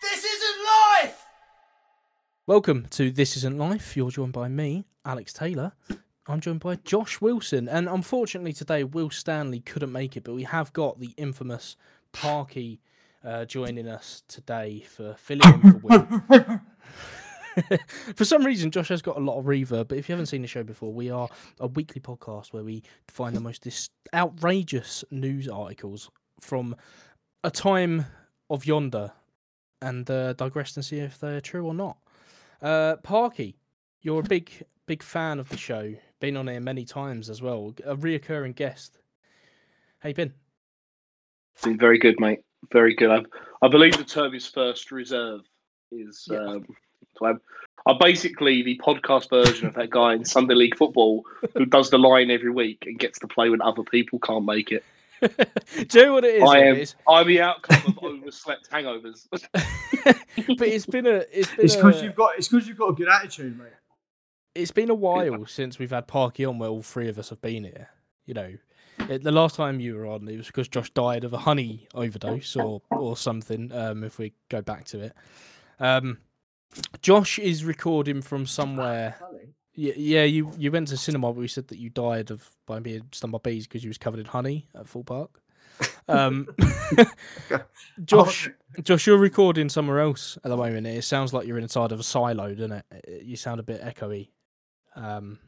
This isn't life! Welcome to This Isn't Life. You're joined by me, Alex Taylor. I'm joined by Josh Wilson. And unfortunately, today, Will Stanley couldn't make it, but we have got the infamous Parky uh, joining us today for filling in for Will. for some reason, Josh has got a lot of reverb, but if you haven't seen the show before, we are a weekly podcast where we find the most dis- outrageous news articles from a time of yonder and uh, digress and see if they're true or not. Uh, Parky, you're a big, big fan of the show. Been on here many times as well. A reoccurring guest. How you been? Been very good, mate. Very good. I, I believe the term is first reserve. Is Yeah. um, so I'm, I'm basically the podcast version of that guy in Sunday League football who does the line every week and gets to play when other people can't make it. Do you know what it is? I am. It's- I'm the outcome of overslept hangovers. but it's been a it's been It's because you've got it's because you've got a good attitude, mate. it's been a while since we've had Parky on where all three of us have been here. You know, it, the last time you were on, it was because Josh died of a honey overdose or or something. Um, if we go back to it, um, Josh is recording from somewhere. Yeah, yeah. You you went to cinema, but we said that you died of by being stung by bees because you was covered in honey at Full Park. Um, Josh, Josh, you're recording somewhere else at the moment. It sounds like you're inside of a silo, doesn't it? It- You sound a bit echoey. Um,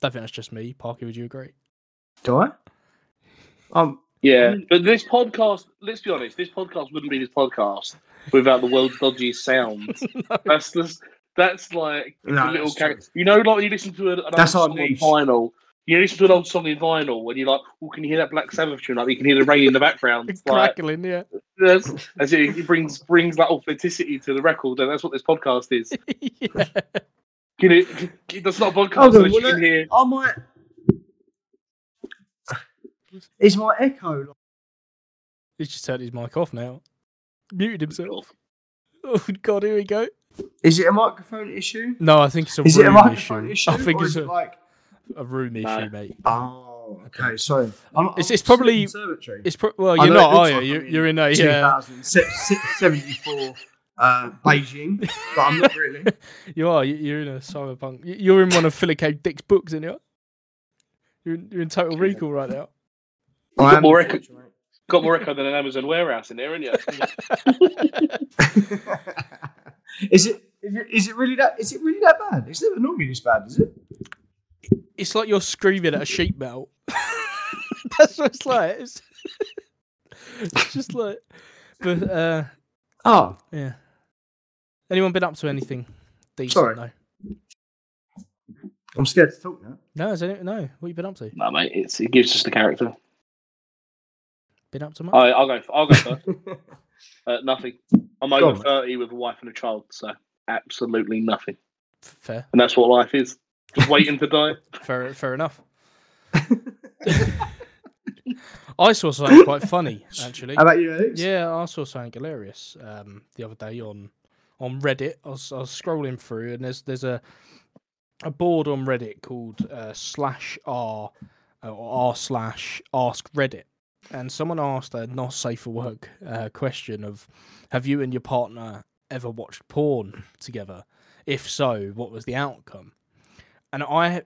don't think that's just me. Parky, would you agree? Do I? Um, yeah, but this podcast. Let's be honest. This podcast wouldn't be this podcast without the world's dodgiest sound. That's just. That's like No, the little character. You know, like when you listen to an, an That's our old song on vinyl. You listen to an old song in vinyl, and you're like, "Oh, can you hear that Black Sabbath tune? Like you can hear the rain in the background." It's like, Crackling, yeah. that's, as it, it brings brings that authenticity to the record, and that's what this podcast is. yeah. You know, that's not a podcast Hold on, unless you well, can hear. I might. Is my echo? Like, He's just turned his mic off now. Muted himself. Oh God, here we go. Is it a microphone issue? No, I think it's a Is it a room microphone issue. issue? I think or it's a, it like? a room issue, No. mate. Oh, okay. So I'm, It's- I'm it's probably- conservatory. It's pro- well, you're not, are you? I'm You're, in you're in a yeah. 2074 uh, Beijing, but I'm not really. You are. you- You're in a cyberpunk. you- You're in one of Philip K. Dick's books, and you? You're in, you're in Total Recall right now. I got am more unfortunate. Got more echo than an Amazon warehouse in there, isn't you? is it? Is it, is it really that? Is it really that bad? It's never normally this bad, is it? It's like you're screaming at a sheep melt. That's what it's like. It's, it's just like, but uh, Oh, yeah. Anyone been up to anything decent? Sorry. No. I'm scared to talk now. No, is any, no. What you been up to? no, mate. It's, it gives us the character. Been up to much? I, I'll go. I'll go first. Uh, nothing. I'm Go over on, mate. thirty with a wife and a child, so absolutely nothing. Fair, And that's what life is. Just waiting to die. fair, fair enough. I saw something quite funny actually. How about you, Alex? Yeah, I saw something hilarious um, the other day on on Reddit. I was, I was scrolling through, and there's there's a a board on Reddit called uh, slash r uh, or r slash ask Reddit, and someone asked a not safe for work uh, question of Have you and your partner ever watched porn together? If so, what was the outcome? And I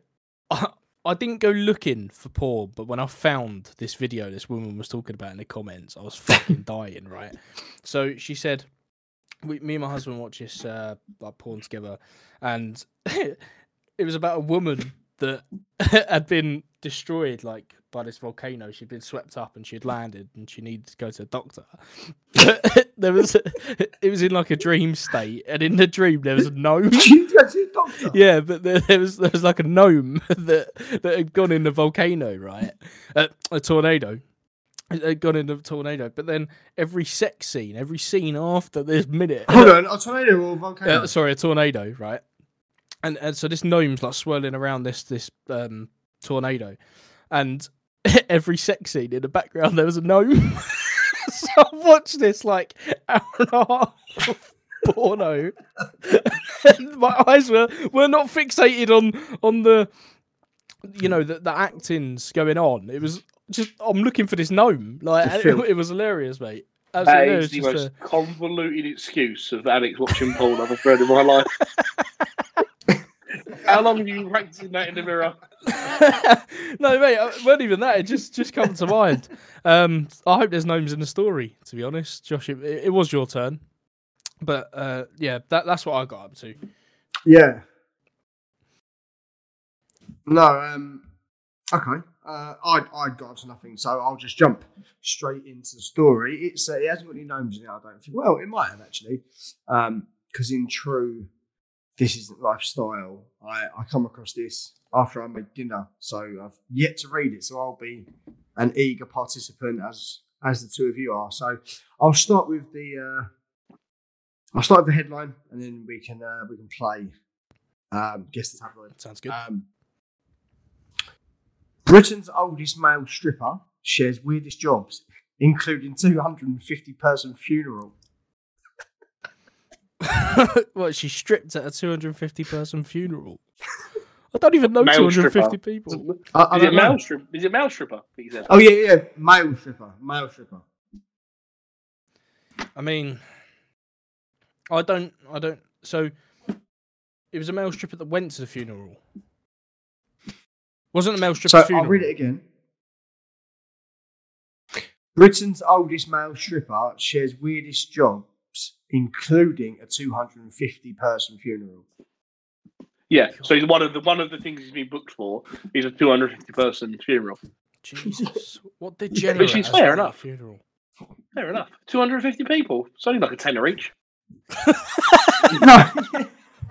I didn't go looking for porn, but when I found this video this woman was talking about in the comments, I was fucking dying, right? So she said, we, me and my husband watch this uh, like porn together, and it was about a woman that had been destroyed like by this volcano. She'd been swept up and she had landed, and she needed to go to the doctor. there was, it was in like a dream state, and in the dream there was a gnome. you to the doctor. Yeah, but there, there was there was like a gnome that that had gone in the volcano, right? Uh, a tornado. It had gone in the tornado, but then every sex scene, every scene after this minute, Hold on, a tornado or a volcano? uh, sorry, a tornado, right? And and so this gnome's like swirling around this this um tornado, and every sex scene in the background there was a gnome. so I watched this like hour and a half of porno, and my eyes were were not fixated on on the you know the the acting's going on. It was just I'm looking for this gnome. Like The and it, it was hilarious, mate. Absolutely, That no, is the just most a- convoluted excuse of Alex watching porn I've ever heard in my life. How long have you been practicing that in the mirror? no, mate, it wasn't even that. It just just come to mind. Um, I hope there's gnomes in the story. To be honest, Josh, it, it was your turn, but uh, yeah, that that's what I got up to. Yeah. No, um, okay. Uh, I I got up to nothing, so I'll just jump straight into the story. It's uh, it hasn't got any gnomes in it. I don't think. Well, it might have actually, because in true, this isn't lifestyle. I I come across this after I made dinner, so I've yet to read it. So I'll be an eager participant as as the two of you are. So I'll start with the. Uh, I'll start with the headline, and then we can uh, we can play. Um, guess the tabloid. Sounds good. Um, Britain's oldest male stripper shares weirdest jobs, including 250 person funeral. what? She stripped at a 250 person funeral. I don't even know Male 250 stripper. people. I, I Is it don't male stripper? Is it male stripper? that? Oh yeah, yeah, male stripper, male stripper. I mean, I don't, I don't. So, it was a male stripper that went to the funeral. Wasn't a male stripper So funeral? I'll read it again. Britain's oldest male stripper shares weirdest jobs, including a 250 person funeral. Yeah. So he's one of the one of the things he's been booked for is a 250 person funeral. Jesus, what degenerate Which is has fair enough. Funeral. Fair enough. 250 people. It's only like a tenner each. no.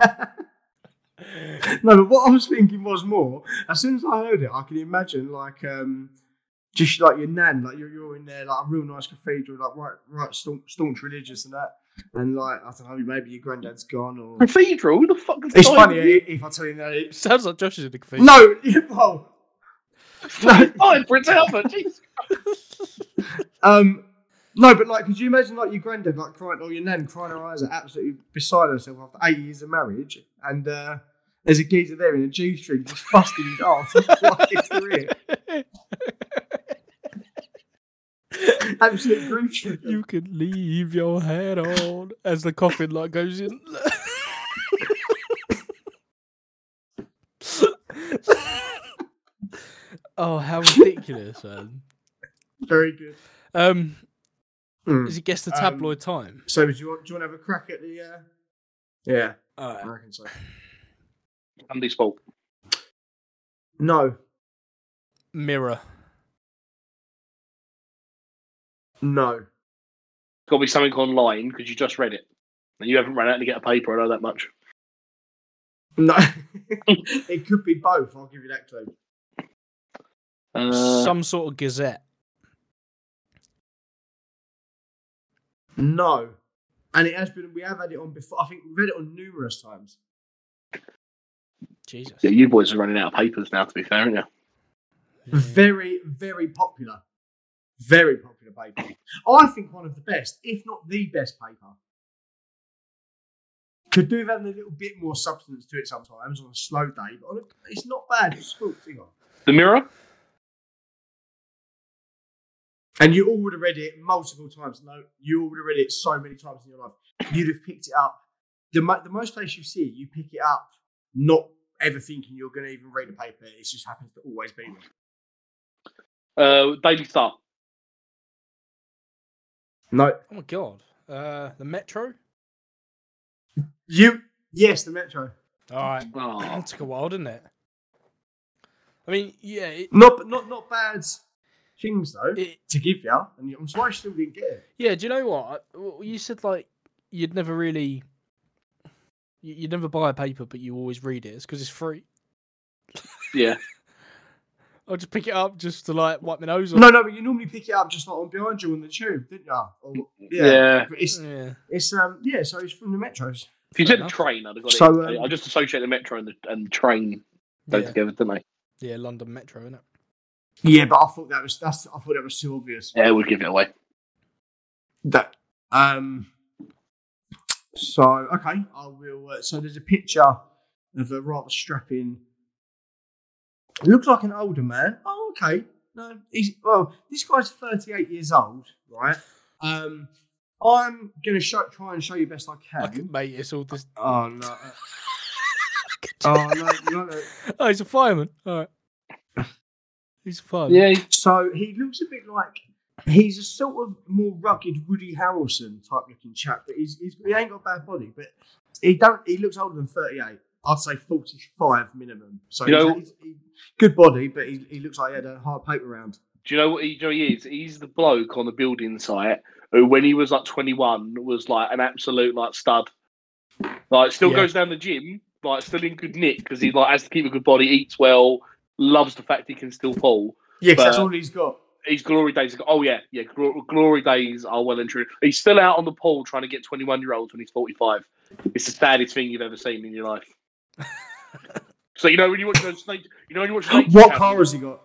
no, but what I was thinking was more. As soon as I heard it, I could imagine like um, just like your nan, like you're, you're in there, like a real nice cathedral, like right, right, staunch, staunch religious and that, and like I don't know, maybe your granddad's gone or. Cathedral? Who the fuck is It's funny if if I tell you that. It's... Sounds like Josh is in the cathedral. No, yeah, well, Fucking dying, Prince Albert. Jesus. um, no, but like, could you imagine like your granddad like crying or your nan crying her eyes out, absolutely beside herself after eight years of marriage, and uh, there's a geezer there in a G string just busting his arse like it's career. Absolute grief stricken. You can leave your head on as the coffin like goes in. oh, how ridiculous, man! Very good. Um, Hmm. is it guess the Um, tabloid time? So, do you want do you want to have a crack at the? Uh... Yeah, I reckon so. Andy Spalt. No, Mirror. No, It's got to be something online because you just read it. And you haven't run out to get a paper, I know that much. no. it could be both. I'll give you that clue. Uh, Some sort of gazette. No, and it has been. We have had it on before. I think we've had it on numerous times. Jesus. yeah, you boys are running out of papers now, to be fair, aren't you? Very, very popular. Very popular paper. I think one of the best, if not the best paper. Could do with having a little bit more substance to it sometimes on a slow day, but it's not bad. It's sports, hang on. The Mirror? And you all would have read it multiple times. No, you all would have read it so many times in your life. You'd have picked it up. The, mo- the most place you see it, you pick it up, not ever thinking you're going to even read a paper. It just happens to always be there. Uh, Daily Star. No, Oh my god. Uh, the Metro. you. Yes, the Metro. All right. Oh, That took a while, didn't it? I mean, yeah. It, Not, not, not bad things though it, to give you. And I'm surprised you still didn't get it. yeah. Do you know what? You said like you'd never really. you- You'd never buy a paper, but you always read it. It's because it's free. yeah. I'll just pick it up just to like wipe my nose off. No, no, but you normally pick it up just like on behind you on the tube, didn't you? Or, yeah. Yeah. It's, Yeah. it's um yeah. So it's from the metros. If you Fair said enough. train, I'd have got So, it. um, I just associate the Metro and the and train go Yeah. together, didn't they? yeah, London Metro, isn't it? Yeah, but I thought that was that's I thought that was too obvious. Yeah, we'd give it away. That um. So okay, I will. Uh, so there's a picture of a rather strapping. It looks like an older man. Oh, okay. No, he's well. This guy's 38 years old, right? Um, I'm gonna show, try and show you best I I can. mate, it's all this. Oh no! oh no! no, no. Oh, he's a fireman. All right. He's a fireman. Yeah, So he looks a bit like he's a sort of more rugged Woody Harrelson type looking chap, but he's, he's he ain't got a bad body, but he don't he looks older than thirty eight. I'd say forty five minimum. So You he's, know- he's, he, good body, but he, he looks like he had a hard paper round. Do you know what he, you know he is? He's the bloke on the building site who, when he was like 21, was like an absolute like stud. Like, still Yeah. goes down the gym, like still in good nick because he like has to keep a good body, eats well, loves the fact he can still pull. Yeah, that's all he's got. His glory days. Oh yeah, yeah. Glory days are well and true. He's still out on the pole trying to get 21 year olds when he's 45. It's the saddest thing you've ever seen in your life. So you know when you watch those snake, you know when you watch Nature What car has he got?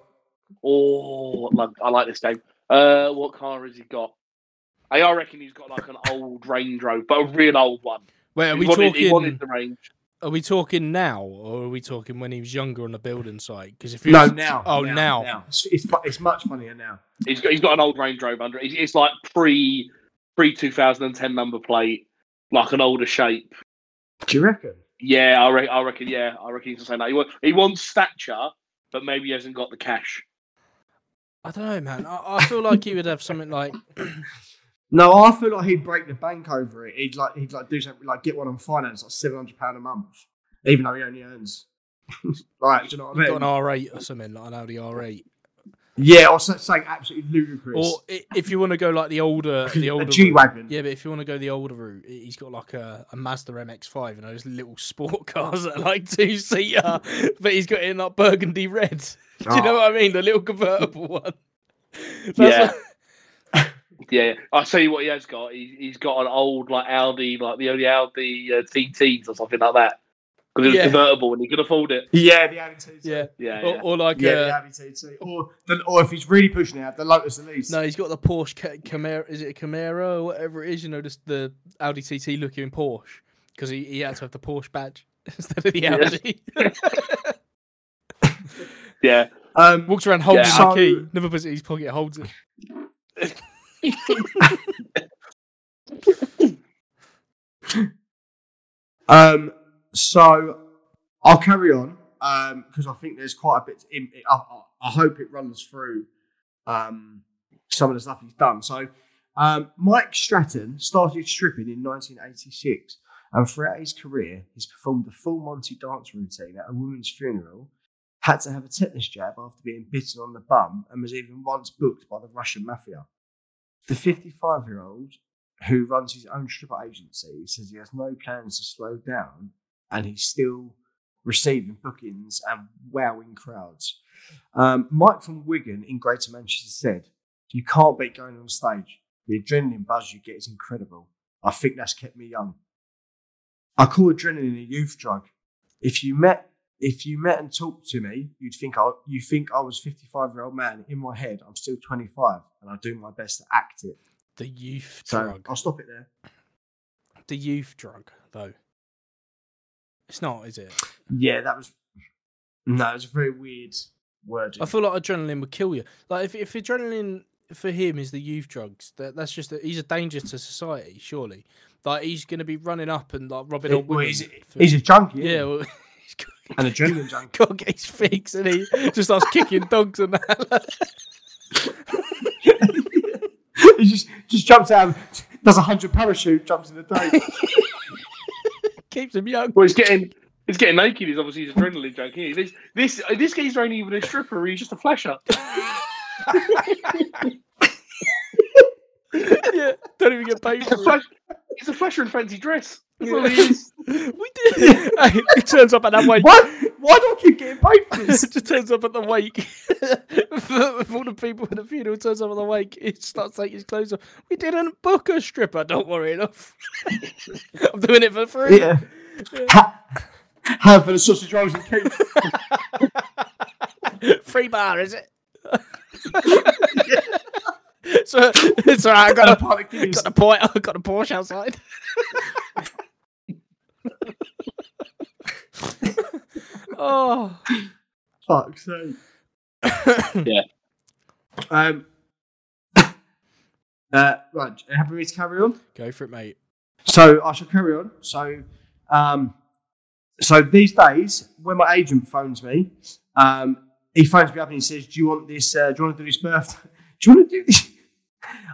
Oh, I like, I like this game. Uh, what car has he got? I I reckon he's got like an old Range Rover, but a real old one. Wait, are he, we wanted, talking? he wanted the range. Are we talking now, or are we talking when he was younger on the building site? Because if he No, was- now. Oh, now. It's, it's, it's much funnier now. He's got he's got an old Range Rover under. it. It's, it's like pre pre 2010 number plate, like an older shape. Do you reckon? Yeah, I, re- I reckon. Yeah, I reckon he's saying that. He wants, he wants stature, but maybe he hasn't got the cash. I don't know, man. I, I feel like he would have something like No, I feel like he'd break the bank over it. He'd like he'd like do something like get one on finance, like seven hundred pound a month, even though he only earns. like, do you know what I got mean? an R8 or something, like an Audi R8. Yeah, or so- something absolutely ludicrous. Or i- if you want to go like the older, the a older G route- wagon. Yeah, but if you want to go the older route, i- he's got like a, a Mazda MX-5, you know, those little sport cars that are like two seater, but he's got it in like burgundy red. Do you know Oh. what I mean? The little convertible one. That's Yeah. like- Yeah, I'll tell you what he has got. He, he's got an old like Audi, like the only Audi uh, TTs or something like that, because it was Yeah. convertible and he could afford it. Yeah, the Audi TT. yeah. Yeah, Or, yeah. or like yeah, uh, the Audi TT. Or the, or if he's really pushing it, out, the Lotus Elise. no, he's got the Porsche Ca- Camaro. Is it a Camaro or whatever it is? You know, just the Audi TT looking Porsche because he, he had to have the Porsche badge instead of the Yeah. Audi. yeah. Um, Walks around holding Yeah. the key. So- Never puts it in his pocket. Holds it. Um, so I'll carry on because I think there's quite a bit. In, I, I, hope it runs through um, some of the stuff he's done. So um, Mike Stratton started stripping in 1986, and throughout his career, he's performed a full Monty dance routine at a woman's funeral. Had to have a tetanus jab after being bitten on the bum, and was even once booked by the Russian mafia. The 55 year old who runs his own stripper agency, says he has no plans to slow down and he's still receiving bookings and wowing crowds. Um, Mike from Wigan in Greater Manchester said, You can't beat going on stage. The adrenaline buzz you get is incredible. I think that's kept me young. I call adrenaline a youth drug. If you met if you met and talked to me, you'd think I you think I was 55 year old man. In my head, I'm still 25 and I do my best to act it. The youth So drug. I'll stop it there. The youth drug, though. It's not, is it? Yeah, that was no, it's a very weird word. I feel like adrenaline would kill you. Like if if adrenaline for him is the youth drugs, that that's just a, he's a danger to society. Surely, like he's going to be running up and like robbing Well, old women. he's, for- he's a junkie. yeah, well, he's got, an adrenaline junkie. got to get his fix, and he just starts kicking dogs and that. he just just jumps out, does a hundred parachute, jumps in the day. Keeps him young. Well, he's getting he's getting naked. He's obviously his adrenaline junkie. This this this guy's not even a stripper. He's just a flasher. yeah, don't even get paid He's a flash. He's a flasher in fancy dress. That's all he is. We did. Hey, he turns up at that wake. Why? Why do I keep getting paid for this? just turns up at the wake. With all the people at the funeral turns up at the wake. He starts taking his clothes off. We didn't book a stripper. Don't worry enough. I'm doing it for free. Yeah. Ha- Have for the sausage rolls and cake. Free bar, is it? so it's all right. I got a a, pint of got a point. I got a Porsche outside. Oh, Fuck's sake. Yeah. Um. Uh, right, happy with me to carry on? Go for it, mate. So I shall carry on. So, um, so these days, when my agent phones me, um, he phones me up and he says, "Do you want this? Uh, do you want to do this birthday? Do you want to do this?"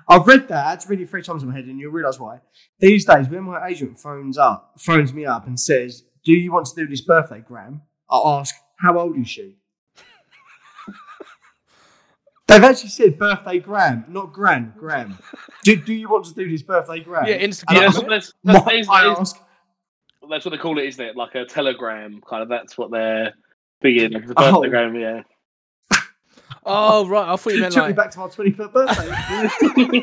I've read that. I had to read it three times in my head, and you'll realise why. These days, when my agent phones up, phones me up and says, "Do you want to do this birthday, Graham?" I ask, "How old is she?" They've actually said birthday gram, not Gran, Graham. Do, do you want to do this birthday gram? Yeah, Yeah, Instagram. that's, it. that's, that's, that is- I that is- ask, that's what they call it, isn't it? Like a telegram, kind of. That's what they're thinking. It's a Oh. birthday yeah. Oh right, I thought you meant took me back to my 25th birthday.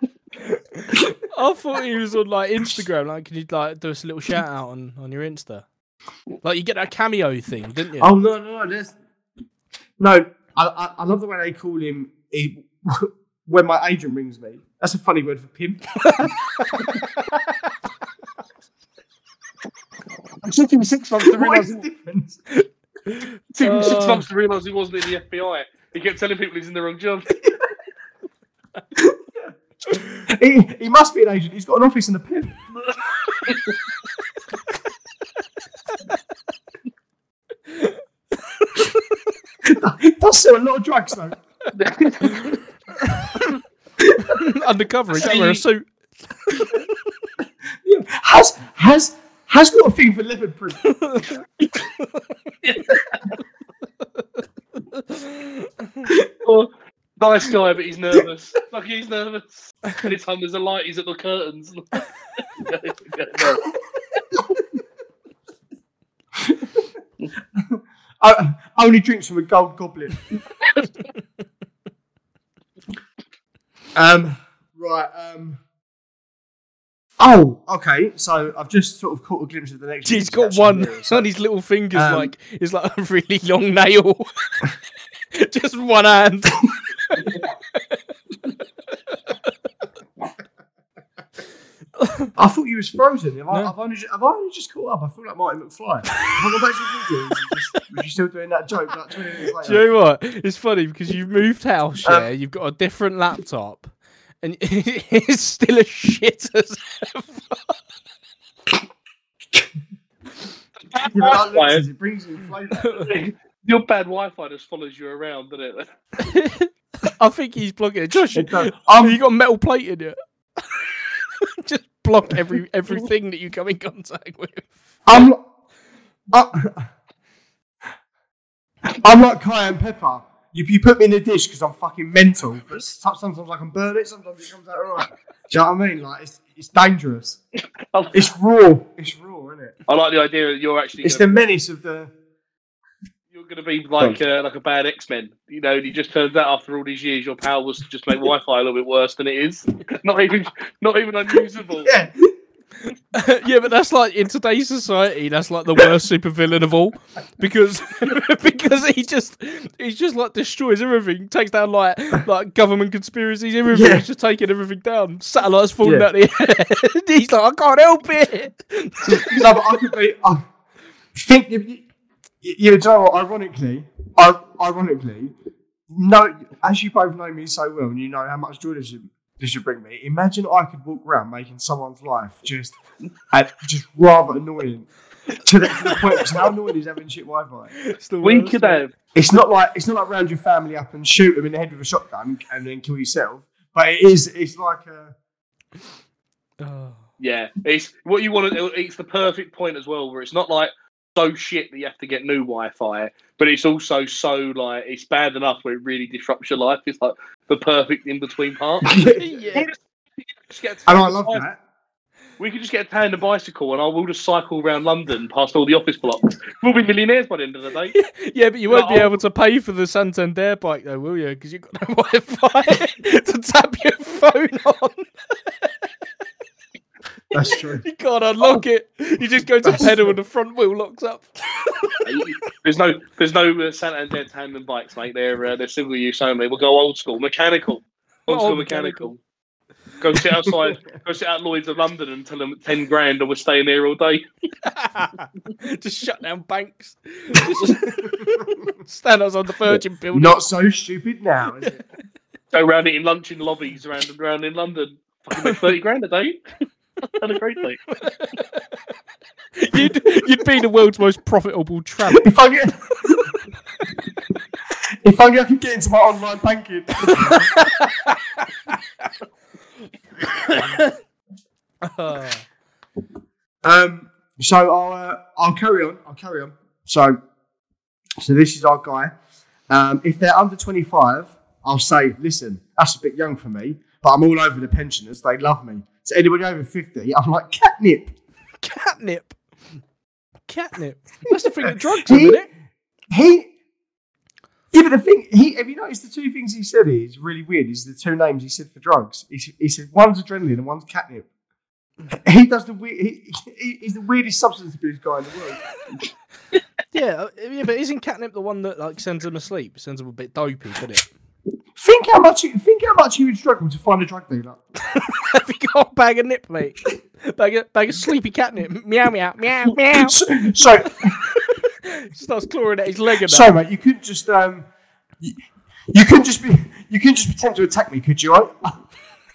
I thought he was on like Instagram. Like, can you like do us a little shout out on on your Insta? Like you get that cameo thing, didn't you? oh no, no, no! There's... No, I, I, I love the way they call him. He, when my agent rings me, that's a funny word for pimp. It took him six months to realise. is? It took him six Uh. months to realise he wasn't in the FBI. He kept telling people he's in the wrong job. he, he must be an agent. He's got an office and a pimp. He does sell a lot of drugs though. Undercover, he don't wear a suit. Yeah. Has has has got a thing for leopard print. Oh, nice guy, but he's nervous. Like he's nervous. Anytime there's a light, he's at the curtains. I, only drinks from a gold goblin. um. Right. Um. Oh, okay. So I've just sort of caught a glimpse of the next. He's got one here, so- on his little fingers, Um, like it's like a really long nail. Just one hand. I thought you was frozen. Have, I, No. I've, only just, have I only just caught up? I feel like Martin McFly. Have I got back to the video? Was you, just, was you still doing that joke like 20 minutes later? Do you know what? It's funny because you've moved house, Um, yeah. You've got a different laptop, and it's still as shit as Yeah, but that looks- it brings in flavour. Your bad Wi-Fi just follows you around, doesn't it? I think he's plugging it. Josh, It does. um, Um, you got a metal plate in it. Just block every everything that you come in contact with. I'm, uh, I'm like cayenne pepper. You, you put me in a dish because I'm fucking mental, but sometimes I can burn it, sometimes it comes out alright. Do you know what I mean? Like, it's, it's dangerous. It's raw. It's raw, isn't it? I like the idea that you're actually It's gonna, the menace of the. You're going to be like uh, like a bad X-Men. You know, and it just turns out after all these years, your power was to just make Wi-Fi a little bit worse than it is. Not even not even unusable. Yeah. yeah, but that's like in today's society, that's like the worst supervillain of all, because because he just he just like destroys everything, takes down like like government conspiracies, everything. Yeah. He's just taking everything down. Satellites falling Yeah. out the air. He's like, I can't help it. no, but I could be. I think you, you, you know what? Ironically, ironically, no. As you both know me so well, and you know how much joy this should, this would bring me. Imagine I could walk around making someone's life just, uh, just rather annoying. To the, to the point, because how annoying is having shit Wi-Fi? It's We could mate. have It's not like it's not like round your family up and shoot them in the head with a shotgun and then kill yourself. But it is. It's like a. Oh. Yeah, it's what you want to. It's the perfect point as well, where it's not like so shit that you have to get new Wi-Fi, but it's also so like it's bad enough where it really disrupts your life. It's like the perfect in between part. yeah. Just get a And I love bicycle. that. We could just get a tandem bicycle, and I will just cycle around London past all the office blocks. We'll be millionaires by the end of the day. Yeah, but you won't be No. able to pay for the Santander bike though, will you? Because you've got no Wi-Fi to tap your phone on. That's true. You can't unlock it. You just go to That's pedal true. and the front wheel locks up. There's no, there's no uh, Santander tandem bikes, mate. They're uh, they're single use only. We'll go old school, mechanical, old Oh, school mechanical. mechanical. Go sit outside, go sit out Lloyd's of London and tell them ten grand, and we're staying there all day. just shut down banks. Just stand outside the Virgin building. Not so stupid now, is it? Go around eating lunch in lobbies around and around in London. Fucking make 30 grand a day. Had a great day. You'd, you'd be the world's most profitable tramp. If I get, if only I could get into my online banking. Uh, Um, so I'll uh, I'll carry on. I'll carry on. So, so this is our guy. Um, if they're under twenty five, I'll say, listen, that's a bit young for me, but I'm all over the pensioners. They love me. So anybody over fifty, I'm like catnip. catnip. Catnip. That's the thing that drugs isn't it? He. Yeah, but the thing, he have you noticed the two things he said is really weird? Is the two names he said for drugs. He, he said one's adrenaline and one's catnip. He does the weird. He, he, he's the weirdest substance abuse guy in the world. Yeah, uh, yeah, but isn't catnip the one that like sends him asleep? Sends him a bit dopey, doesn't it? Think how much. you- Think how much you would struggle to find a drug dealer. Have you got a bag of nip, mate? Bag of, bag of sleepy catnip. Meow, meow, meow, meow. So, so, Starts clawing at his leg and so, mate, you couldn't just um, you, you couldn't just be, you couldn't just pretend to attack me, could you? I,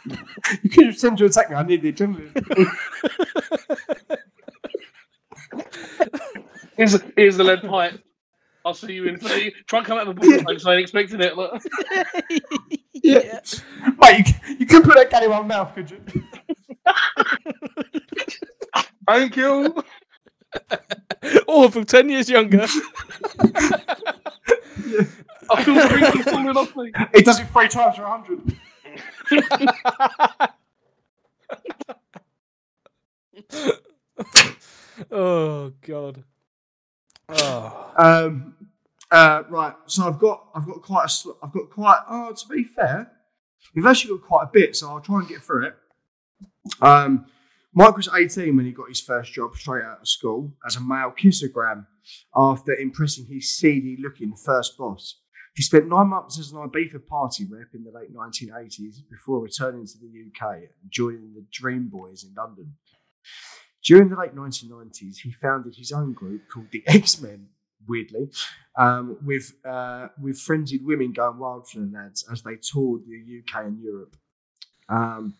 you couldn't just pretend to attack me. I need the adrenaline. Here's, here's the lead pipe. I'll see you in 30. Try and come out of the bullseye so I ain't expecting it. Look. yeah. Mate, you, c- you couldn't put that gun in my mouth, could you? Thank you. Or for 10 years younger. I feel the breathing falling off me. It does it three times for a hundred. oh, God. Oh. Um, uh, right. So I've got, I've got quite a, sl- I've got quite. Oh, to be fair, we've actually got quite a bit, so I'll try and get through it. Um, Mike was 18 when he got his first job straight out of school as a male kissogram after impressing his seedy-looking first boss. He spent nine months as an Ibiza party rep in the late 1980s before returning to the UK and joining the Dream Boys in London. During the late 1990s, he founded his own group called the X Men, weirdly, um, with, uh, with frenzied women going wild for the lads as they toured the UK and Europe. Um,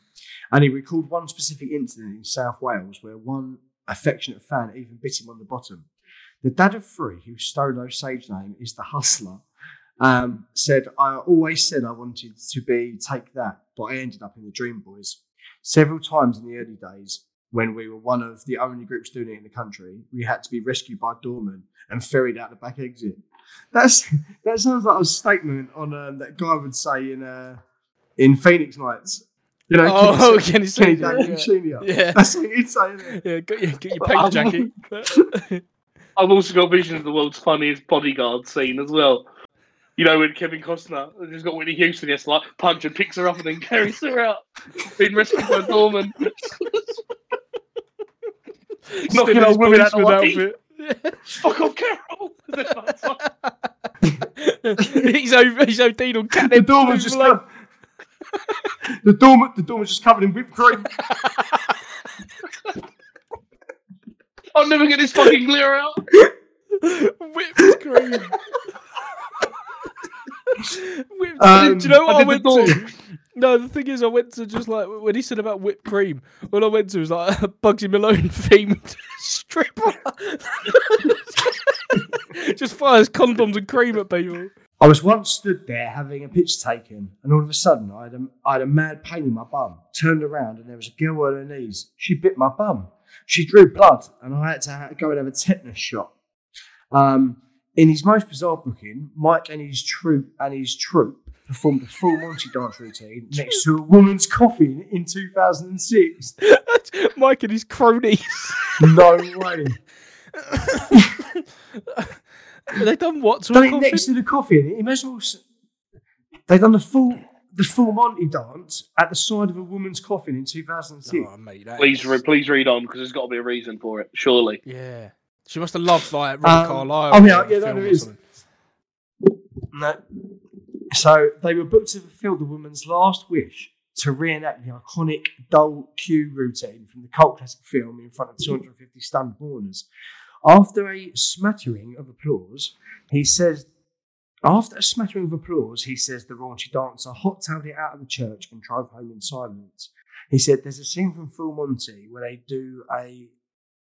and he recalled one specific incident in South Wales where one affectionate fan even bit him on the bottom. The dad of three, whose Stolo sage name is the Hustler, um, said, I always said I wanted to be Take That, but I ended up in the Dream Boys. Several times in the early days, when we were one of the only groups doing it in the country, we had to be rescued by doormen and ferried out the back exit. That's that sounds like a statement on um, that guy would say in uh, in Phoenix Nights. You know, Oh, Kenny, Kenny Kenny Senior, Dalglish yeah. Senior. Yeah. That's something he'd say, isn't it? Yeah, get your, get your paper jacket. I've also got vision of the world's funniest bodyguard scene as well. You know, when Kevin Costner has just got Whitney Houston, yes, like punch and picks her up and then carries her out. Being rescued by Norman. Knocking Still old women out the policeman way. outfit. Fuck off, Carol! he's over. He's OD'd on The catnip. doorman's just come. the doorman, the doorman's just covered in whipped cream. I'll never get this fucking clear out. whipped cream. whipped Um, Do you know what I I, went to? No, the thing is, I went to just like when he said about whipped cream. What I went to was like a Bugsy Malone themed stripper. just fires condoms and cream at people. I was once stood there having a picture taken, and all of a sudden I had a, I had a mad pain in my bum. Turned around, and there was a girl on her knees. She bit my bum. She drew blood, and I had to go and have a tetanus shot. Um, in his most bizarre booking, Mike and his troop and his troop performed a full Monty dance routine next to a woman's coffin in 2006. Mike and his cronies. No way. they done what to a Done it next to the coffin. Imagine all s- they done the full the full Monty dance at the side of a woman's coffin in 2006. Oh, mate, Please, is- re- please read on because there's got to be a reason for it. Surely. Yeah. She must have loved like Robert Um, Carlyle. oh, yeah, yeah, no, film there or is. something. No. So they were booked to fulfill the woman's last wish to reenact the iconic Dole queue routine from the cult classic film in front of 250 stunned mourners. After a smattering of applause, he says After a smattering of applause, he says the raunchy dancer hot tailed it out of the church and drove home in silence. He said there's a scene from Full Monty where they do a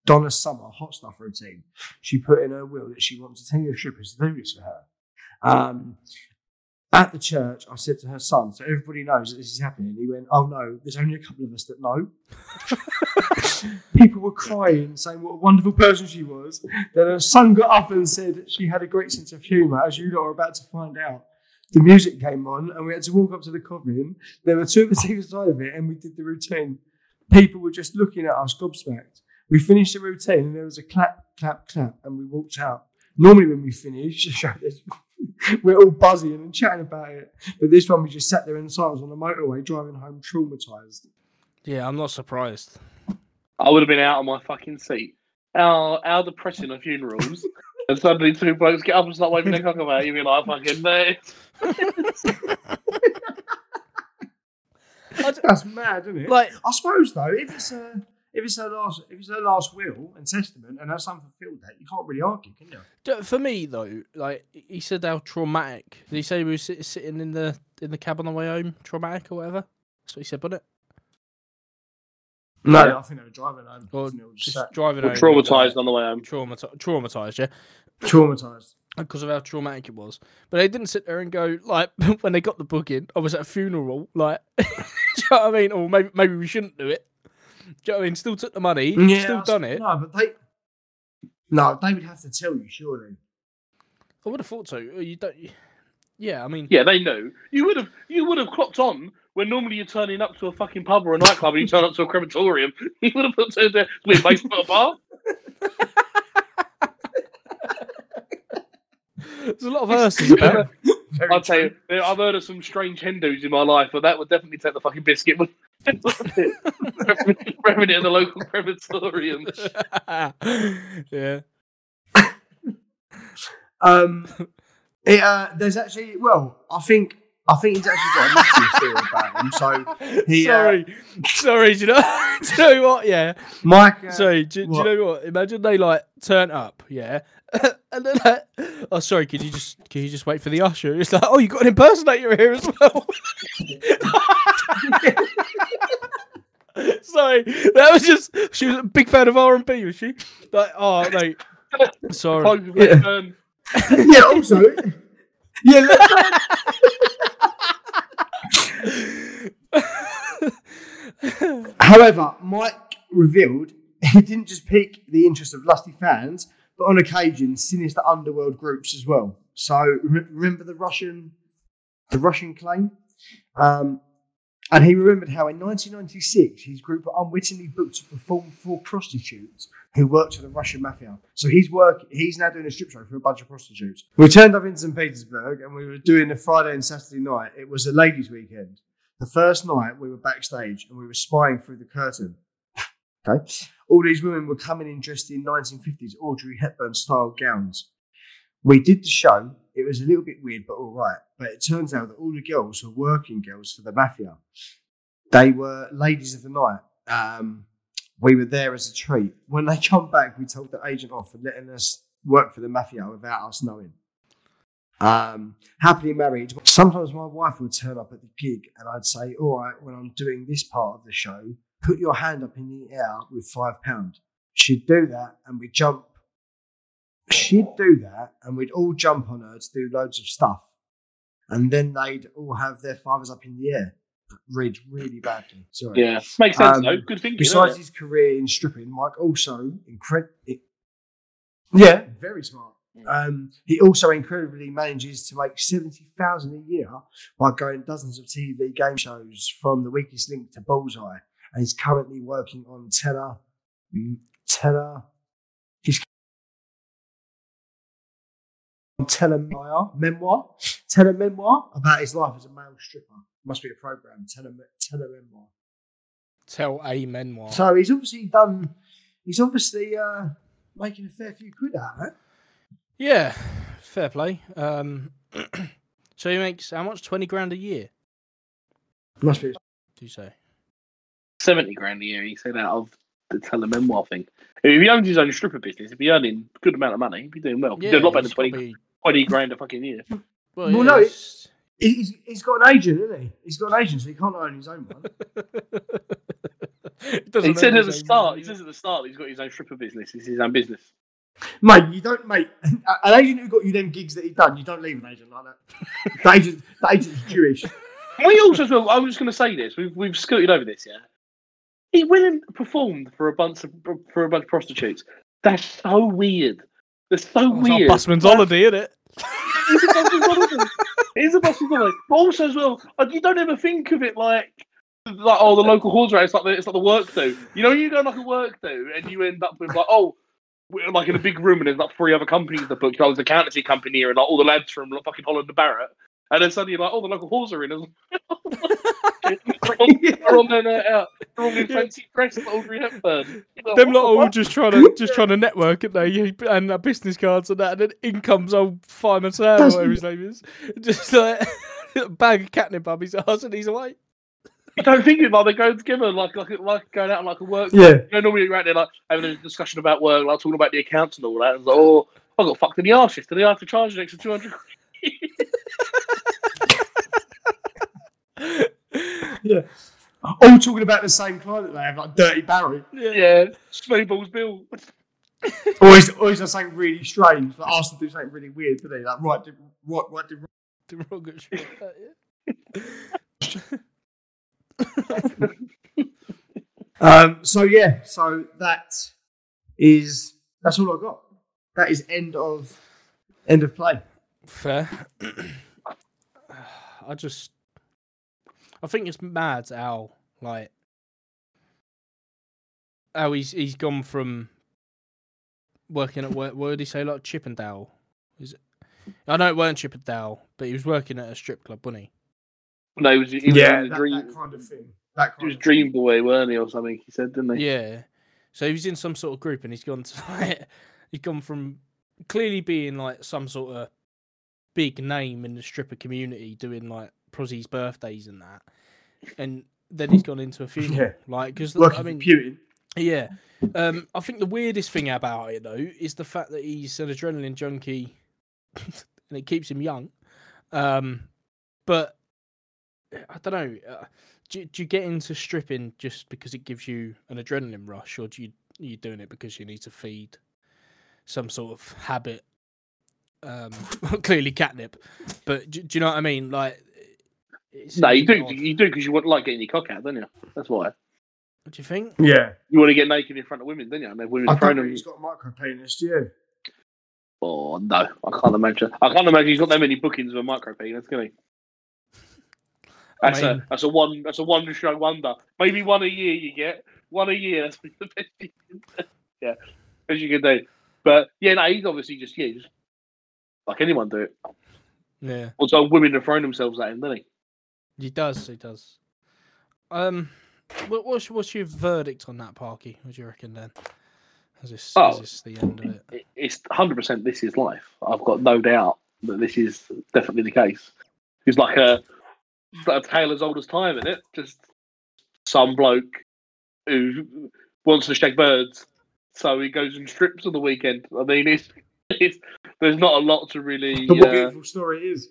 Donna Summer hot stuff routine. She put in her will that she wants a team of strippers to do this for her. Um, at the church, I said to her son, so everybody knows that this is happening. He went, Oh no, there's only a couple of us that know. People were crying, saying what a wonderful person she was. Then her son got up and said she had a great sense of humour, as you lot are about to find out. The music came on, and we had to walk up to the coffin. There were two of us either side of it, and we did the routine. People were just looking at us, gobsmacked. We finished the routine, and there was a clap, clap, clap, and we walked out. Normally, when we finish, we're all buzzing and chatting about it. But this one, we just sat there in silence on the motorway, driving home traumatized. Yeah, I'm not surprised. I would have been out of my fucking seat. How how depressing are funerals? and suddenly two blokes get up and start waving their cock about you, be like, fucking no. That's mad, isn't it? Like, I suppose though, if it's a if it's her last if it's her last will and testament and her son fulfilled that, you can't really argue, can you? for me though, like he said, how traumatic. Did he say he was sitting in the in the cab on the way home, traumatic or whatever? That's what he said, wasn't it? No, Yeah. I think they were driving home. Or I think they were just just sat driving We're home. traumatized on the way home. Traumatized, traumatized, yeah, traumatized. because of how traumatic it was. But they didn't sit there and go like when they got the booking. I oh, was at a funeral, like, do you know what I mean? Or maybe maybe we shouldn't do it. Do you know what I mean? Still took the money, still done it. No, but they no, they would have to tell you, surely. I would have thought so. Oh, you don't. Yeah, I mean, Yeah, they know. You would have you would have clocked on when normally you're turning up to a fucking pub or a nightclub and you turn up to a crematorium. You would have put to the with basement bar. there's a lot of hearses about. I'll tell you. I've heard of some strange Hindus in my life, but that would definitely take the fucking biscuit. Wouldn't it? Revving it in the local crematorium. yeah. Um, it, uh, there's actually well, I think I think he's actually got a massive story about him. So he, uh, sorry, sorry. Do you know? do you know what? Yeah. Mike, uh, sorry. Do, do you know what? Imagine they like turn up. Yeah. and then like, oh, sorry. Could you just can you just wait for the usher? It's like, oh, you got an impersonator here as well. sorry, that was just. She was a big fan of R and B, was she? Like, oh, mate. Sorry. Yeah. yeah. Also, yeah. look- However, Mike revealed he didn't just pique the interest of lusty fans, but on occasion sinister underworld groups as well. So re- remember the Russian, the Russian claim, um, and he remembered how in 1996 his group were unwittingly booked to perform for prostitutes who worked for the Russian mafia. So he's work, he's now doing a strip show for a bunch of prostitutes. We turned up in St Petersburg and we were doing a Friday and Saturday night. It was a ladies' weekend. The first night we were backstage and we were spying through the curtain. Okay. All these women were coming in dressed in 1950s Audrey Hepburn style gowns. We did the show. It was a little bit weird, but all right. But it turns out that all the girls were working girls for the mafia. They were ladies of the night. Um, we were there as a treat. When they come back, we told the agent off for letting us work for the mafia without us knowing. Um, happily married. Sometimes my wife would turn up at the gig and I'd say, All right, when I'm doing this part of the show, put your hand up in the air with five pounds. She'd do that and we'd jump. She'd do that and we'd all jump on her to do loads of stuff. And then they'd all have their fathers up in the air. Read really badly. Sorry. yeah, makes sense Um, though. Good thinking. Besides his career in stripping, Mike also incredible. Yeah, very smart. Um, he also incredibly manages to make seventy thousand a year by going dozens of TV game shows, from The Weakest Link to Bullseye, and he's currently working on Teller, Teller. Telememoir, memoir, Telememoir about his life as a male stripper. Must be a program. Tele, Telememoir. Tell a memoir. So he's obviously done. He's obviously uh, making a fair few quid out of it. Yeah, fair play. Um, so he makes how much? Twenty grand a year? Must be. Do you say? seventy grand a year. He said out of the telememoir thing. If he owns his own stripper business, he'd be earning a good amount of money. He'd be doing well. He'd Yeah, do a lot better than 20, gotta be- 20 grand a fucking year. Hmm. Well, Well, yeah, no, it's- He- He's, he's got an agent, isn't he? He's got an agent, so he can't own his own one. He said at the start. money, He says at the start he's got his own stripper business. It's his own business. Mate, you don't, mate. An agent who got you them gigs that he done, you don't leave an agent like that. The agent, the agent's Jewish. We also, well, I was just going to say this. We've we've scooted over this, yeah. He went and performed for a bunch of for a bunch of prostitutes. That's so weird. That's so Oh, it's weird. busman's holiday, isn't it? It's a busman's holiday. It is a busman's holiday. But also as well, like, you don't ever think of it like like oh the local horse race. It's like the, it's like the work do. You know, you go like a work do, and you end up with like oh. we're, Like in a big room, and there's like three other companies that book. Like, oh, there's a accountancy company here, and like all the lads from like, fucking Holland and Barrett. And then suddenly, you're like, oh, the local halls are in. as well. they're on, they're on their night out. They're all in fancy dress like Audrey Hepburn. Like, Them lot the all just trying to just trying to network, and they and uh, business cards and that, and then in comes old Fireman Sam, or whatever his name is, just like a bag of catnip up his ass, and he's away. You don't think about they go together like like like going out like a work. Yeah. You know, normally you're out there like having a discussion about work, like talking about the accounts and all that. And like, oh, I got fucked in the arse yesterday. I have to charge an extra two hundred. Yeah. All talking about the same client that they have, like Dirty Barry. Yeah, Snowball's bill. Or he's, or he's done something really strange. Like asked to do something really weird, didn't he? Like, right, did, right, right, did, The wrong shit like that, Um, so yeah, so that is that's all I got. That is end of end of play. Fair. I just, I think it's mad how like how he's he's gone from working at where, where did he say like Chippendale? Is it? I know it weren't Chippendale, but he was working at a strip club, wasn't he? No, he was, he was yeah, that, dream. that kind of thing. That He kind was of Dream Boy, weren't he, or something? He said, didn't he? Yeah. So he was in some sort of group, and he's gone to like, he's gone from clearly being like some sort of big name in the stripper community, doing like Prozzy's birthdays and that, and then he's gone into a funeral, Yeah. like because I mean, Putin. yeah. Um, I think the weirdest thing about it though is the fact that he's an adrenaline junkie, and it keeps him young. Um, but I don't know. Uh, do, do you get into stripping just because it gives you an adrenaline rush, or do you are you doing it because you need to feed some sort of habit? Um, clearly catnip, but do, do you know what I mean? Like, No, you seems a bit do. odd. You do because you want like getting your cock out, don't you? That's why. What do you think? Yeah, You want to get naked in front of women, don't you? And then women I throwing don't them. think he's got a micro penis, do you? Oh no, I can't imagine. I can't imagine he's got that many bookings of a micro penis, can he? I That's mean- a that's a one that's a one show wonder. Maybe one a year you get one a year. That's the best you can do. Yeah, as you can do. But yeah, no, he's obviously just yeah, just like anyone do it. Yeah. Also, women have thrown themselves at him, don't he? He does. He does. Um, what, what's what's your verdict on that, Parky? What do you reckon then? Is this, Oh. is this the end of it? It- It's hundred percent. This is life. I've got no doubt that this is definitely the case. He's like a, it's like a tale as old as time, isn't it? Just some bloke who wants to shag birds, so he goes and strips on the weekend. I mean, it's, it's there's not a lot to really. But what a uh, beautiful story it is.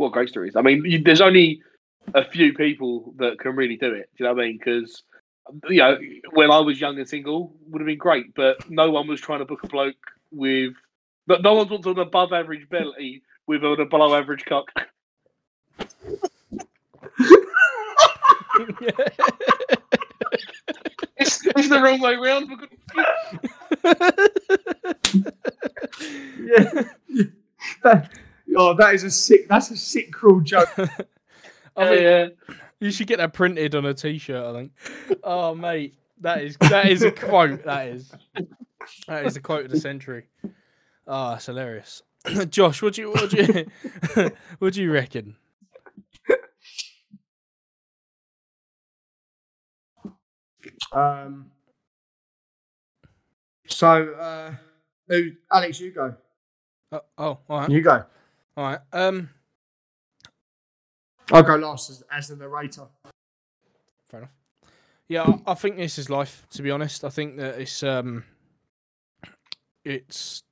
What great stories. I mean, you, there's only a few people that can really do it. Do you know what I mean? Because you know, when I was young and single, would have been great, but no one was trying to book a bloke with. But no one's wanted an above average belly with a below average cock. It's, it's the wrong way round. Yeah. Yeah. That, oh, that is a sick. That's a sick, cruel joke. I Yeah, yeah. you should get that printed on a T-shirt. I think. Oh, mate, that is that is a quote. That is that is a quote of the century. Oh, that's hilarious. Josh, what do you what do you what do you reckon? Um. So, uh, who, Alex, you go. Oh, oh, all right, You go. All right. Um, I'll go last as, as the narrator. Fair enough. Yeah, I, I think this is life. To be honest, I think that it's um, it's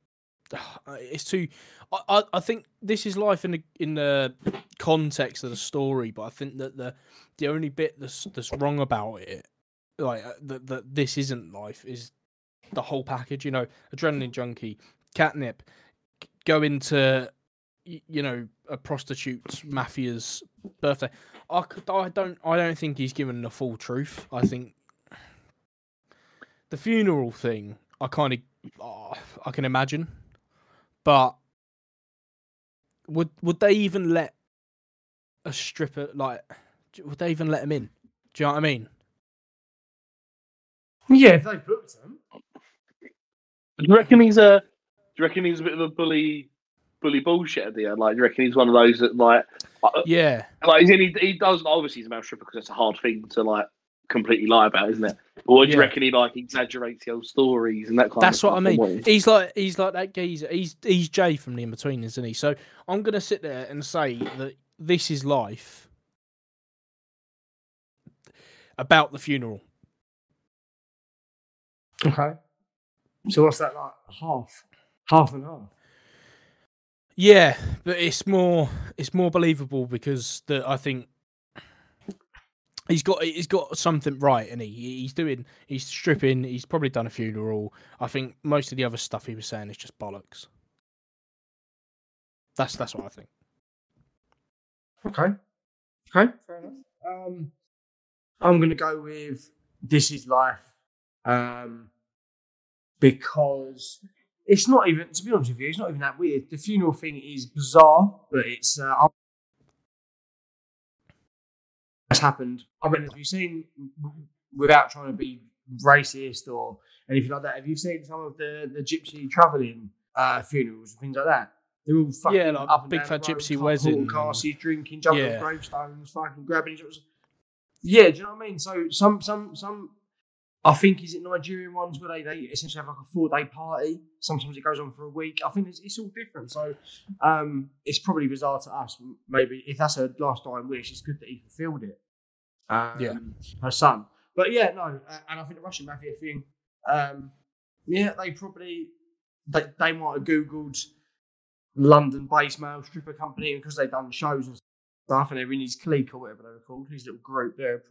it's too. I, I, I think this is life in the in the context of the story, but I think that the the only bit that's that's wrong about it, like uh, that that this isn't life, is the whole package. You know, adrenaline junkie, catnip, go into you know a prostitute's mafia's birthday. I, c- I don't I don't think he's given the full truth. I think the funeral thing I kind of oh, uh, I can imagine, but would would they even let a stripper like would they even let him in? Do you know what I mean? Yeah, if they booked him. Do you reckon he's a? Do you reckon he's a bit of a bully, bully bullshit at the end. Like, do you reckon he's one of those that like, Yeah, like he's in, he, he does obviously he's a male stripper because it's a hard thing to like completely lie about, isn't it? But what do you reckon he like exaggerates the old stories and that kind that's of what I stuff? and mean. he- He's like he's like that geezer. He's he's Jay from the in between, isn't he? So I'm gonna sit there and say that this is life about the funeral. Okay. So what's that like? Half, half and half. Yeah, but it's more it's more believable because the I think he's got he's got something right, and he he's doing he's stripping. He's probably done a funeral. I think most of the other stuff he was saying is just bollocks. That's that's what I think. Okay. Okay. Fair enough. Um, I'm gonna go with "This Is Life," um, because it's not even. To be honest with you, it's not even that weird. The funeral thing is bizarre, but it's. Uh, has happened. I mean, have you seen? Without trying to be racist or anything like that, have you seen some of the the gypsy travelling uh, funerals and things like that? They're all fucking Yeah, like up big fat gypsy wedding cars, drinking, jumping Yeah. on gravestones, fucking grabbing each other's. Yeah, do you know what I mean? So some some some I think is it Nigerian ones where they, they essentially have like a four day party. Sometimes it goes on for a week. I think it's, it's all different. So um, it's probably bizarre to us. Maybe if that's her last dying wish, it's good that he fulfilled it. Um, Yeah. her son. But yeah, no, and I think the Russian mafia thing. Um, yeah, they probably they they might have googled London-based male stripper company because they've done shows and stuff, and they're in his clique or whatever they were called, his little group. They're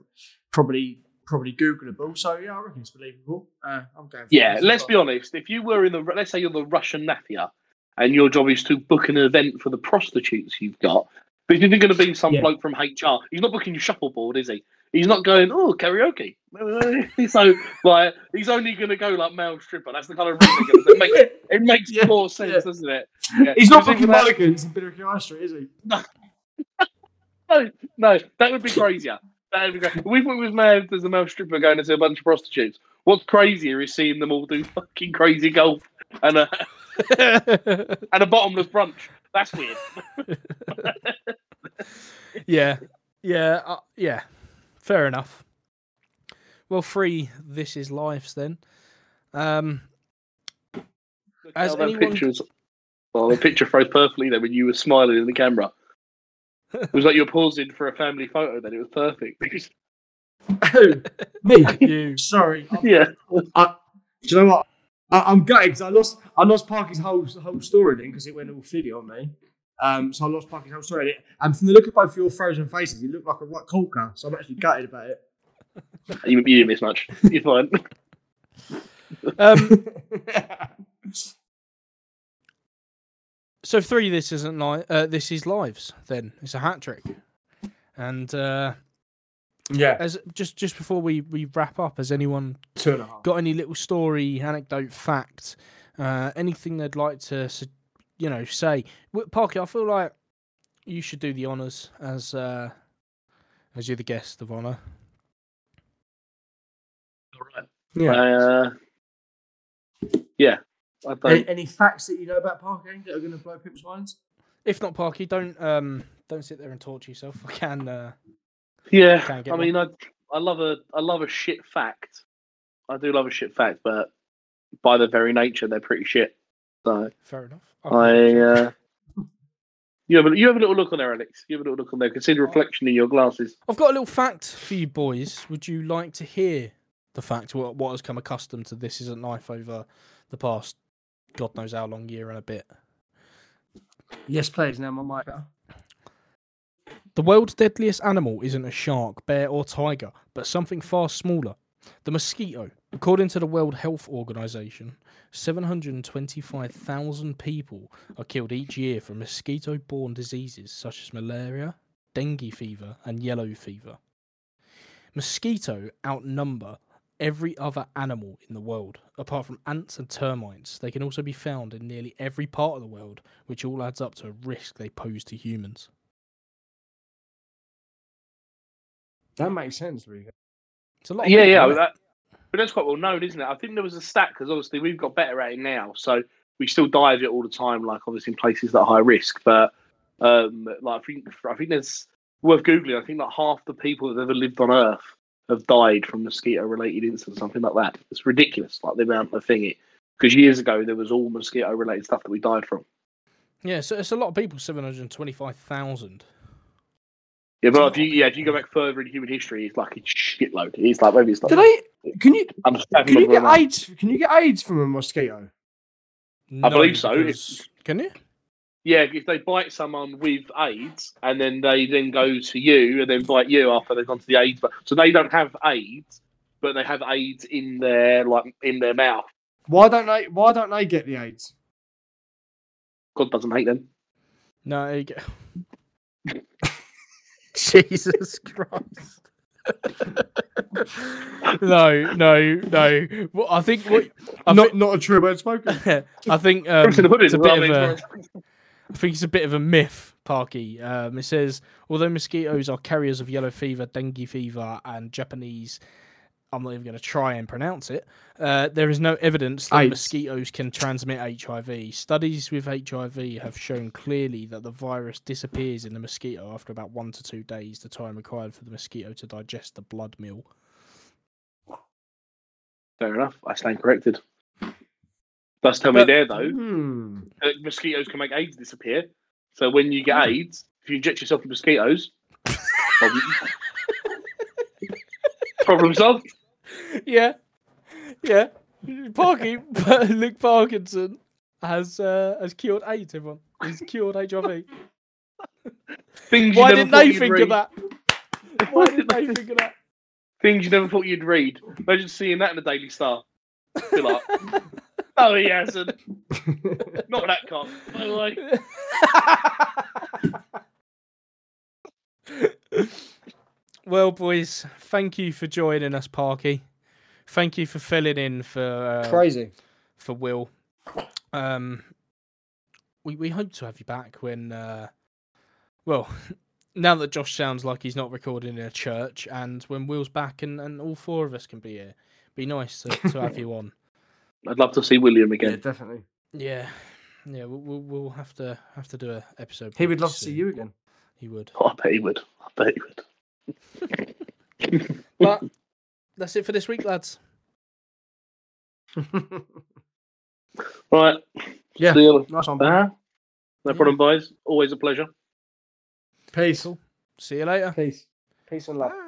probably probably Googleable. So yeah, I reckon it's believable. Uh, I'm going. For Yeah, let's be honest. If you were in the, let's say you're the Russian mafia, and your job is to book an event for the prostitutes you've got, but isn't going to be some Yeah. bloke from HR? He's not booking your shuffleboard, is he? He's not going, oh, karaoke. so, like, he's only going to go like male stripper. That's the kind of route they're gonna do. it makes, it makes Yeah, more sense, yeah. doesn't it? Yeah. He's not booking Mulligans in Billericay High Street, is he? No, no, that would be crazier. That would be great. We thought it was mad as a male stripper going into a bunch of prostitutes. What's crazier is seeing them all do fucking crazy golf and a, and a bottomless brunch. That's weird. yeah, yeah, uh, yeah. Fair enough. Well, three. This is lives then. Um, How that anyone- picture was- well, the picture froze perfectly there when you were smiling in the camera. It was like you were pausing for a family photo. Then it was perfect. Who? Me? you. Sorry. I'm- yeah, Do you know what? I, I'm gutted because I lost I lost Parky's whole whole story then because it went all fiddy on me. Um, so I lost Parky's whole story. And from the look of both your frozen faces, you look like a right corker. So I'm actually gutted about it. you, you didn't miss much. You're fine. Um, so three. This isn't li- uh, This is lives. Then it's a hat trick. And uh, yeah, as just just before we we wrap up, has anyone two and a half. got any little story, anecdote, fact, uh, anything they'd like to, you know, say? W- Parky, I feel like you should do the honours as uh, as you're the guest of honour. All right. Yeah. Uh, yeah. I don't, Any, any facts that you know about Parky that are going to blow people's minds? If not, Parky, don't um don't sit there and torture yourself. I can. Uh, yeah. Can't get I mean, I I love a I love a shit fact. I do love a shit fact, but by their very nature, they're pretty shit. So fair enough. I. Uh, you have a you have a little look on there, Alex. You have a little look on there. Consider reflection in your glasses. I've got a little fact for you boys. Would you like to hear the fact? What what has come accustomed to this isn't life over the past God knows how long year and a bit. Yes, please. Now my mic. The world's deadliest animal isn't a shark, bear, or tiger, but something far smaller. The mosquito. According to the World Health Organization, 725,000 people are killed each year from mosquito borne diseases such as malaria, dengue fever, and yellow fever. Mosquito outnumber every other animal in the world, apart from ants and termites. They can also be found in nearly every part of the world, which all adds up to a risk they pose to humans. That makes sense, really. It's a lot. Yeah, people, yeah. That, but that's quite well known, isn't it? I think there was a stat because obviously we've got better at it now, so we still dive it all the time. Like obviously in places that are high risk, but um, like I think I think there's worth googling. I think like half the people that have ever lived on Earth have died from mosquito-related incidents, something like that. It's ridiculous, like the amount of thing it. Because years ago there was all mosquito-related stuff that we died from. Yeah, so it's a lot of people. Seven hundred twenty-five thousand. Yeah, but if you yeah, if you go back further in human history, it's like a shitload. It's like maybe it's like Did I? Can you? I'm Can you get run. AIDS? Can you get AIDS from a mosquito? I believe so, because- Can you? Yeah, if they bite someone with AIDS and then they then go to you and then bite you after they've gone to the AIDS, but so they don't have AIDS, but they have AIDS in their like in their mouth. Why don't they? Why don't they get the AIDS? God doesn't hate them. No. You get... Jesus Christ. no, no, no. Well, I think what I not not a true word spoken. I think um, Proofs in the pudding, it's a bit of a, I think it's a bit of a myth, Parky. Um, it says although mosquitoes are carriers of yellow fever, dengue fever, and Japanese, I'm not even going to try and pronounce it. Uh, there is no evidence that AIDS. mosquitoes can transmit HIV. Studies with HIV have shown clearly that the virus disappears in the mosquito after about one to two days, the time required for the mosquito to digest the blood meal. Fair enough. I stand corrected. Does tell me But- there though Hmm. that mosquitoes can make AIDS disappear. So when you get AIDS, if you inject yourself with mosquitoes, problem, problem solved. yeah, yeah. Parky, Luke Parkinson has uh, has cured AIDS. Everyone, he's cured HIV. Things Why didn't they think read. of that? Why didn't they think of that? Things you never thought you'd read. Imagine seeing that in the Daily Star. Be like, oh, he hasn't. Not that cock. By the way. well, boys, thank you for joining us, Parky. Thank you for filling in for uh, Crazy. for Will. Um, we we hope to have you back when, uh, well, now that Josh sounds like he's not recording in a church, and when Will's back and, and all four of us can be here. Be nice to, to have you on. I'd love to see William again. Yeah, definitely. Yeah, yeah, we'll, we'll we'll have to have to do a episode. He would pretty love to see you again. He would. Oh, I bet he would. I bet he would. But that's it for this week, lads. Right. yeah. See you. Nice one. Uh, no problem, boys. Always a pleasure. Peace. See you later. Peace. Peace and love. Bye.